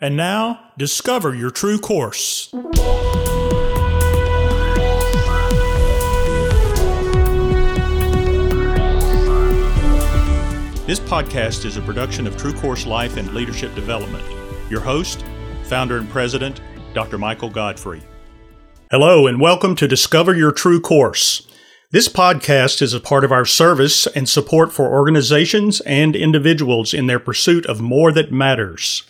And now, discover your true course. This podcast is a production of True Course Life and Leadership Development. Your host, founder and president, Dr. Michael Godfrey. Hello, and welcome to Discover Your True Course. This podcast is a part of our service and support for organizations and individuals in their pursuit of more that matters.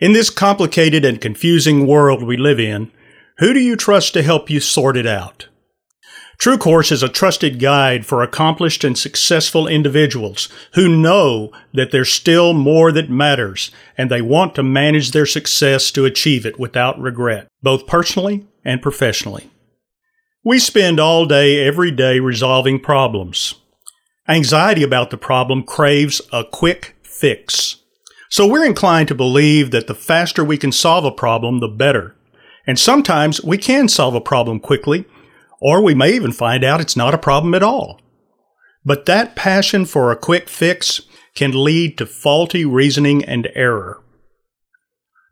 In this complicated and confusing world we live in, who do you trust to help you sort it out? True Course is a trusted guide for accomplished and successful individuals who know that there's still more that matters and they want to manage their success to achieve it without regret, both personally and professionally. We spend all day, every day resolving problems. Anxiety about the problem craves a quick fix. So we're inclined to believe that the faster we can solve a problem, the better. And sometimes we can solve a problem quickly or we may even find out it's not a problem at all. But that passion for a quick fix can lead to faulty reasoning and error.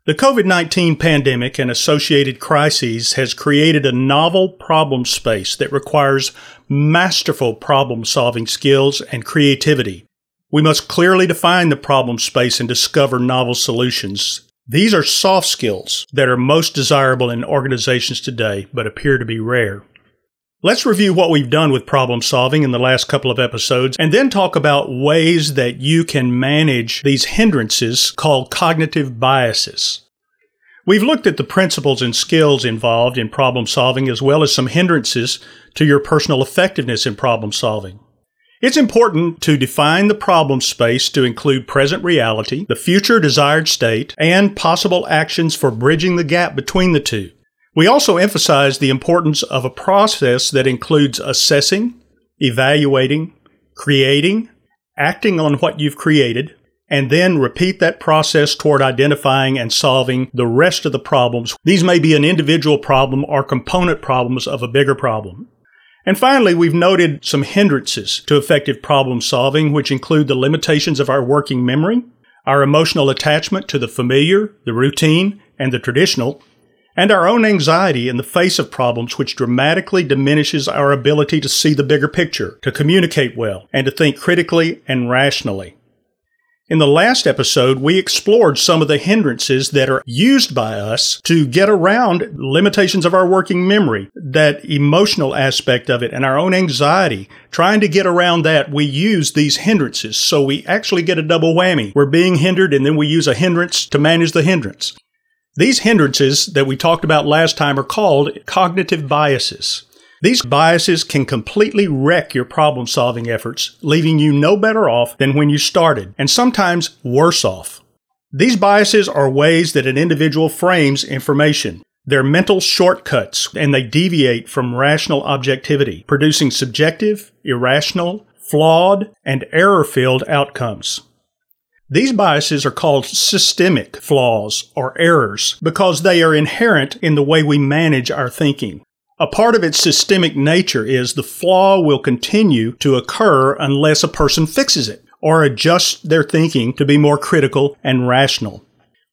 The COVID 19 pandemic and associated crises has created a novel problem space that requires masterful problem solving skills and creativity. We must clearly define the problem space and discover novel solutions. These are soft skills that are most desirable in organizations today, but appear to be rare. Let's review what we've done with problem solving in the last couple of episodes and then talk about ways that you can manage these hindrances called cognitive biases. We've looked at the principles and skills involved in problem solving as well as some hindrances to your personal effectiveness in problem solving. It's important to define the problem space to include present reality, the future desired state, and possible actions for bridging the gap between the two. We also emphasize the importance of a process that includes assessing, evaluating, creating, acting on what you've created, and then repeat that process toward identifying and solving the rest of the problems. These may be an individual problem or component problems of a bigger problem. And finally, we've noted some hindrances to effective problem solving, which include the limitations of our working memory, our emotional attachment to the familiar, the routine, and the traditional, and our own anxiety in the face of problems which dramatically diminishes our ability to see the bigger picture, to communicate well, and to think critically and rationally. In the last episode, we explored some of the hindrances that are used by us to get around limitations of our working memory, that emotional aspect of it, and our own anxiety. Trying to get around that, we use these hindrances. So we actually get a double whammy. We're being hindered and then we use a hindrance to manage the hindrance. These hindrances that we talked about last time are called cognitive biases. These biases can completely wreck your problem solving efforts, leaving you no better off than when you started, and sometimes worse off. These biases are ways that an individual frames information. They're mental shortcuts, and they deviate from rational objectivity, producing subjective, irrational, flawed, and error filled outcomes. These biases are called systemic flaws or errors because they are inherent in the way we manage our thinking. A part of its systemic nature is the flaw will continue to occur unless a person fixes it or adjusts their thinking to be more critical and rational.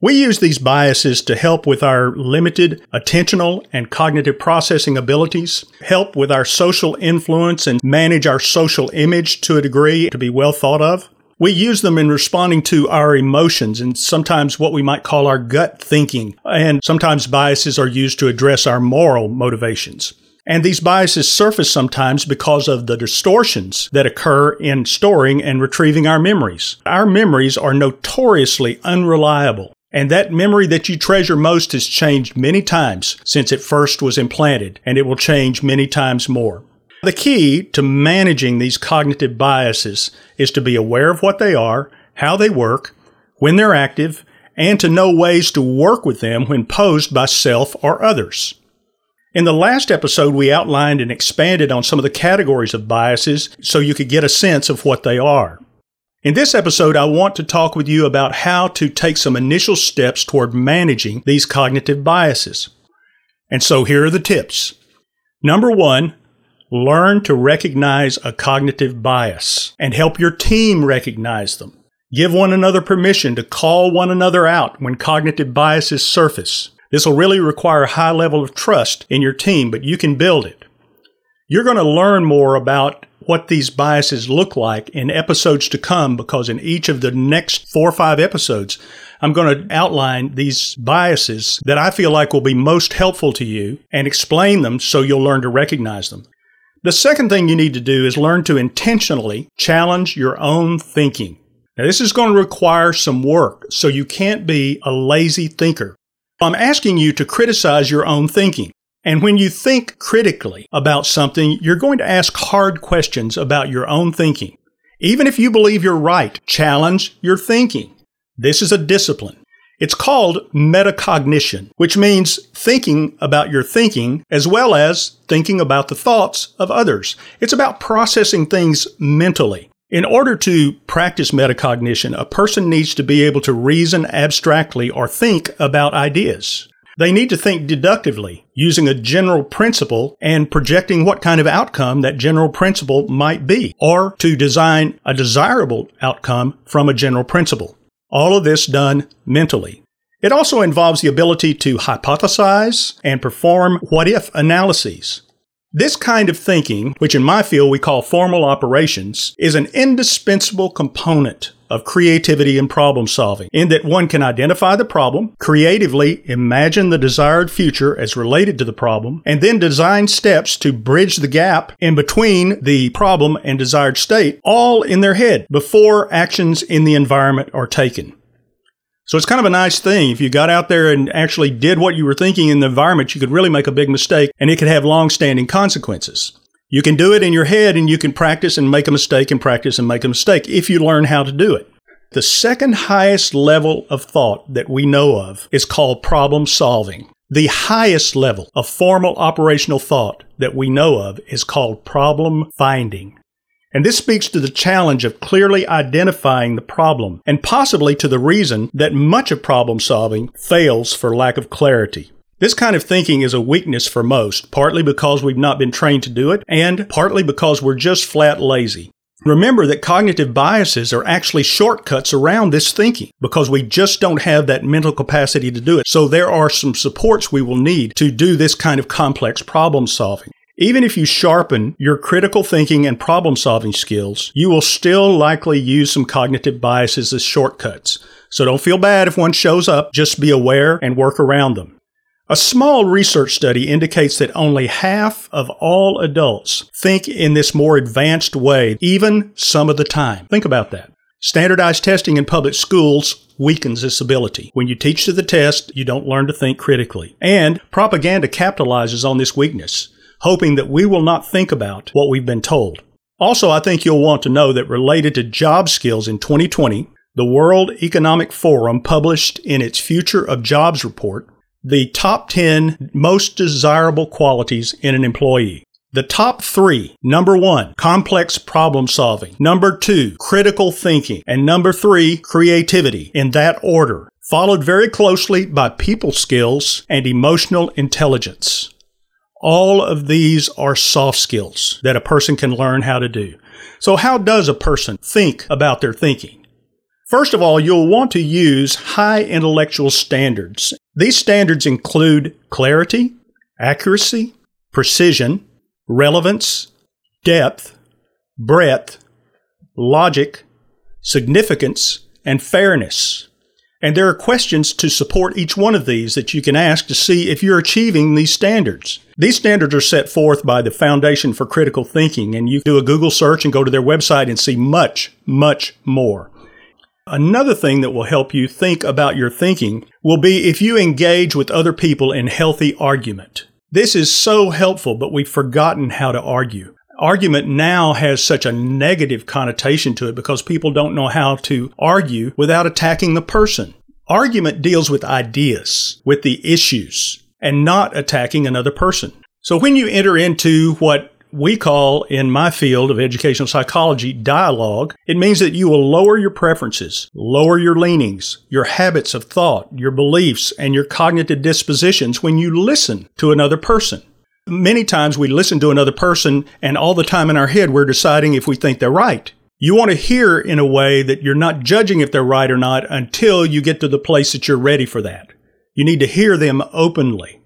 We use these biases to help with our limited attentional and cognitive processing abilities, help with our social influence and manage our social image to a degree to be well thought of, we use them in responding to our emotions and sometimes what we might call our gut thinking. And sometimes biases are used to address our moral motivations. And these biases surface sometimes because of the distortions that occur in storing and retrieving our memories. Our memories are notoriously unreliable. And that memory that you treasure most has changed many times since it first was implanted, and it will change many times more. The key to managing these cognitive biases is to be aware of what they are, how they work, when they're active, and to know ways to work with them when posed by self or others. In the last episode, we outlined and expanded on some of the categories of biases so you could get a sense of what they are. In this episode, I want to talk with you about how to take some initial steps toward managing these cognitive biases. And so here are the tips. Number one, Learn to recognize a cognitive bias and help your team recognize them. Give one another permission to call one another out when cognitive biases surface. This will really require a high level of trust in your team, but you can build it. You're going to learn more about what these biases look like in episodes to come because in each of the next four or five episodes, I'm going to outline these biases that I feel like will be most helpful to you and explain them so you'll learn to recognize them. The second thing you need to do is learn to intentionally challenge your own thinking. Now, this is going to require some work, so you can't be a lazy thinker. I'm asking you to criticize your own thinking. And when you think critically about something, you're going to ask hard questions about your own thinking. Even if you believe you're right, challenge your thinking. This is a discipline. It's called metacognition, which means thinking about your thinking as well as thinking about the thoughts of others. It's about processing things mentally. In order to practice metacognition, a person needs to be able to reason abstractly or think about ideas. They need to think deductively, using a general principle and projecting what kind of outcome that general principle might be, or to design a desirable outcome from a general principle. All of this done mentally. It also involves the ability to hypothesize and perform what if analyses. This kind of thinking, which in my field we call formal operations, is an indispensable component of creativity and problem solving in that one can identify the problem, creatively imagine the desired future as related to the problem, and then design steps to bridge the gap in between the problem and desired state, all in their head before actions in the environment are taken. So it's kind of a nice thing. If you got out there and actually did what you were thinking in the environment, you could really make a big mistake and it could have long standing consequences. You can do it in your head and you can practice and make a mistake and practice and make a mistake if you learn how to do it. The second highest level of thought that we know of is called problem solving. The highest level of formal operational thought that we know of is called problem finding. And this speaks to the challenge of clearly identifying the problem and possibly to the reason that much of problem solving fails for lack of clarity. This kind of thinking is a weakness for most, partly because we've not been trained to do it, and partly because we're just flat lazy. Remember that cognitive biases are actually shortcuts around this thinking because we just don't have that mental capacity to do it. So there are some supports we will need to do this kind of complex problem solving. Even if you sharpen your critical thinking and problem solving skills, you will still likely use some cognitive biases as shortcuts. So don't feel bad if one shows up, just be aware and work around them. A small research study indicates that only half of all adults think in this more advanced way, even some of the time. Think about that. Standardized testing in public schools weakens this ability. When you teach to the test, you don't learn to think critically. And propaganda capitalizes on this weakness hoping that we will not think about what we've been told. Also, I think you'll want to know that related to job skills in 2020, the World Economic Forum published in its Future of Jobs report the top 10 most desirable qualities in an employee. The top three number one, complex problem solving. Number two, critical thinking. And number three, creativity in that order, followed very closely by people skills and emotional intelligence. All of these are soft skills that a person can learn how to do. So how does a person think about their thinking? First of all, you'll want to use high intellectual standards. These standards include clarity, accuracy, precision, relevance, depth, breadth, logic, significance, and fairness. And there are questions to support each one of these that you can ask to see if you're achieving these standards. These standards are set forth by the Foundation for Critical Thinking, and you do a Google search and go to their website and see much, much more. Another thing that will help you think about your thinking will be if you engage with other people in healthy argument. This is so helpful, but we've forgotten how to argue argument now has such a negative connotation to it because people don't know how to argue without attacking the person. Argument deals with ideas, with the issues, and not attacking another person. So when you enter into what we call in my field of educational psychology dialogue, it means that you will lower your preferences, lower your leanings, your habits of thought, your beliefs, and your cognitive dispositions when you listen to another person. Many times we listen to another person and all the time in our head we're deciding if we think they're right. You want to hear in a way that you're not judging if they're right or not until you get to the place that you're ready for that. You need to hear them openly.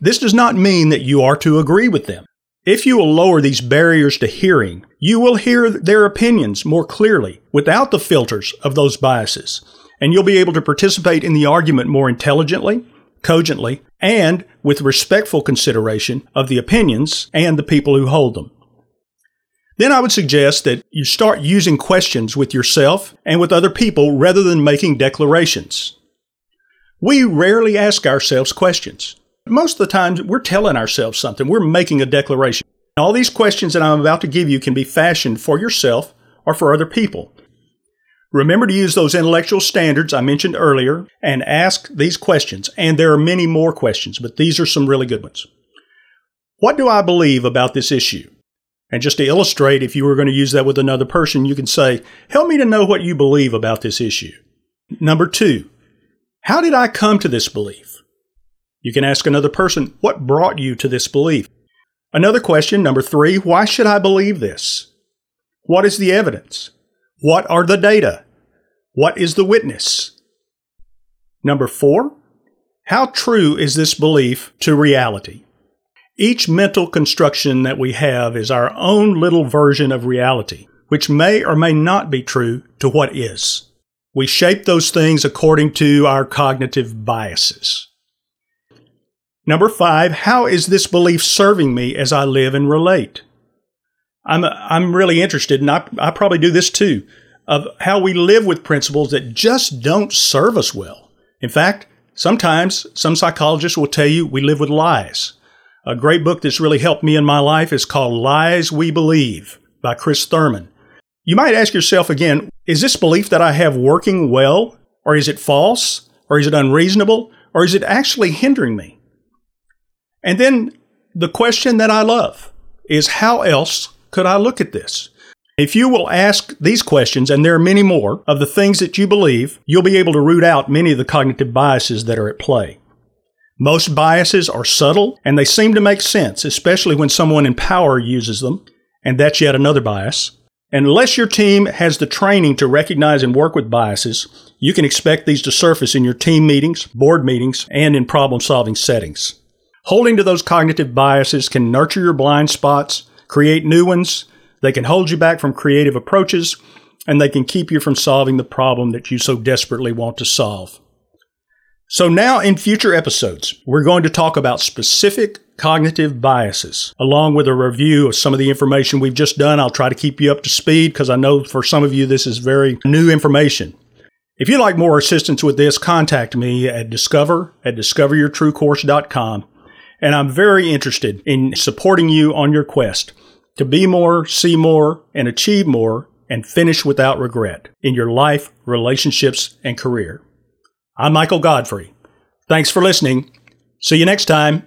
This does not mean that you are to agree with them. If you will lower these barriers to hearing, you will hear their opinions more clearly without the filters of those biases, and you'll be able to participate in the argument more intelligently, cogently, and with respectful consideration of the opinions and the people who hold them. Then I would suggest that you start using questions with yourself and with other people rather than making declarations. We rarely ask ourselves questions. Most of the time, we're telling ourselves something. We're making a declaration. All these questions that I'm about to give you can be fashioned for yourself or for other people. Remember to use those intellectual standards I mentioned earlier and ask these questions. And there are many more questions, but these are some really good ones. What do I believe about this issue? And just to illustrate, if you were going to use that with another person, you can say, Help me to know what you believe about this issue. Number two, how did I come to this belief? You can ask another person, What brought you to this belief? Another question, number three, Why should I believe this? What is the evidence? What are the data? What is the witness? Number four, How true is this belief to reality? Each mental construction that we have is our own little version of reality, which may or may not be true to what is. We shape those things according to our cognitive biases. Number five, how is this belief serving me as I live and relate? I'm, I'm really interested, and I, I probably do this too, of how we live with principles that just don't serve us well. In fact, sometimes some psychologists will tell you we live with lies. A great book that's really helped me in my life is called Lies We Believe by Chris Thurman. You might ask yourself again, is this belief that I have working well? Or is it false? Or is it unreasonable? Or is it actually hindering me? And then the question that I love is how else could I look at this? If you will ask these questions, and there are many more, of the things that you believe, you'll be able to root out many of the cognitive biases that are at play. Most biases are subtle and they seem to make sense, especially when someone in power uses them, and that's yet another bias. Unless your team has the training to recognize and work with biases, you can expect these to surface in your team meetings, board meetings, and in problem solving settings. Holding to those cognitive biases can nurture your blind spots, create new ones, they can hold you back from creative approaches, and they can keep you from solving the problem that you so desperately want to solve. So, now in future episodes, we're going to talk about specific cognitive biases, along with a review of some of the information we've just done. I'll try to keep you up to speed because I know for some of you this is very new information. If you'd like more assistance with this, contact me at discover at discoveryourtruecourse.com and I'm very interested in supporting you on your quest to be more, see more, and achieve more, and finish without regret in your life, relationships, and career. I'm Michael Godfrey. Thanks for listening. See you next time.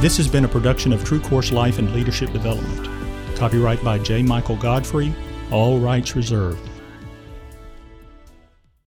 This has been a production of True Course Life and Leadership Development. Copyright by J. Michael Godfrey, all rights reserved.